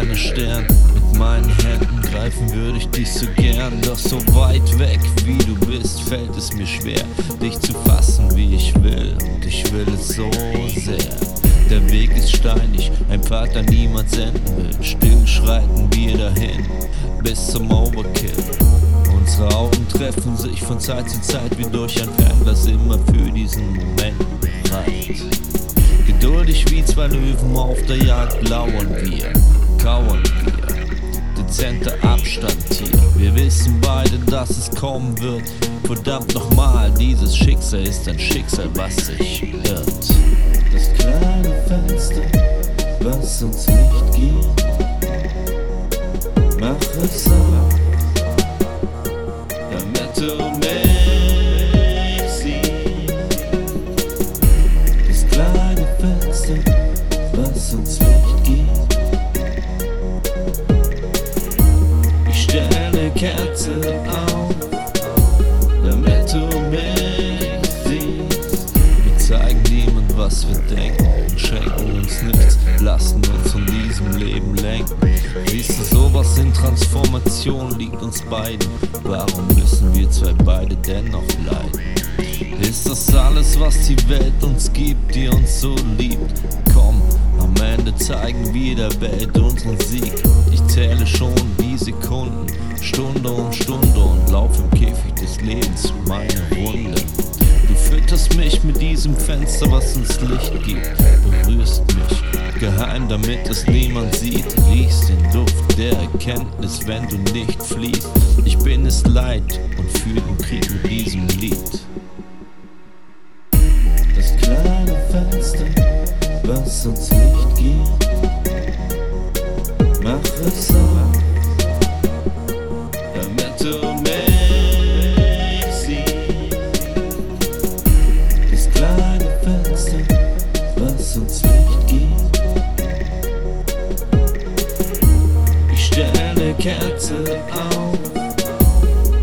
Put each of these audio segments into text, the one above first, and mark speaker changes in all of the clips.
Speaker 1: Mein kleiner Stern. Mit meinen Händen greifen würde ich dich so gern. Doch so weit weg wie du bist, fällt es mir schwer, dich zu fassen, wie ich will. Und ich will es so sehr. Der Weg ist steinig, ein Pfad, der niemand senden will. Still schreiten wir dahin, bis zum Overkill. Unsere Augen treffen sich von Zeit zu Zeit wie durch ein Fernglas immer für diesen Moment bereit. Geduldig wie zwei Löwen auf der Jagd lauern wir, kauern wir. Dezenter Abstand hier. Wir wissen beide, dass es kommen wird. Verdammt nochmal, dieses Schicksal ist ein Schicksal, was sich irrt. Das kleine Fenster, was uns Licht gibt, mach es auf, Kerze auf, damit du mich siehst. Wir zeigen niemand, was wir denken schenken uns nichts, lassen uns von diesem Leben lenken. Siehst du, sowas in Transformation liegt uns beiden. Warum müssen wir zwei beide dennoch leiden? Ist das alles, was die Welt uns gibt, die uns so liebt? Komm, am Ende zeigen wir der Welt unseren Sieg. Ich zähle schon die Sekunden, Stunde um Stunde und lauf im Käfig des Lebens meine Runde. Du fütterst mich mit diesem Fenster, was uns Licht gibt. Berührst mich geheim, damit es niemand sieht. Riechst den Duft der Erkenntnis, wenn du nicht fliehst. Ich bin es leid und fühl den Krieg mit diesem Lied. Kerze auf,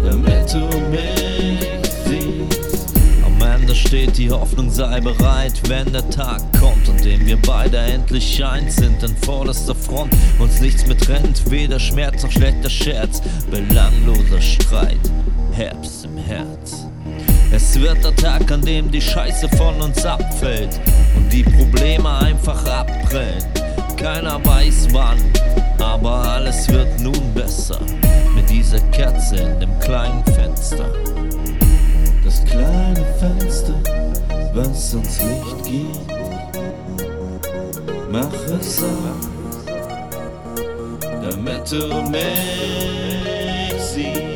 Speaker 1: damit du mich. Ende steht die Hoffnung, sei bereit, wenn der Tag kommt, an dem wir beide endlich eins sind, an vorderster Front uns nichts mehr trennt, weder Schmerz noch schlechter Scherz, belangloser Streit, Herbst im Herz. Es wird der Tag, an dem die Scheiße von uns abfällt und die Probleme einfach abprellen. Keiner weiß wann, aber alles wird nun besser mit dieser Kerze in dem kleinen was uns Licht gibt, mach es auf, damit du mich siehst.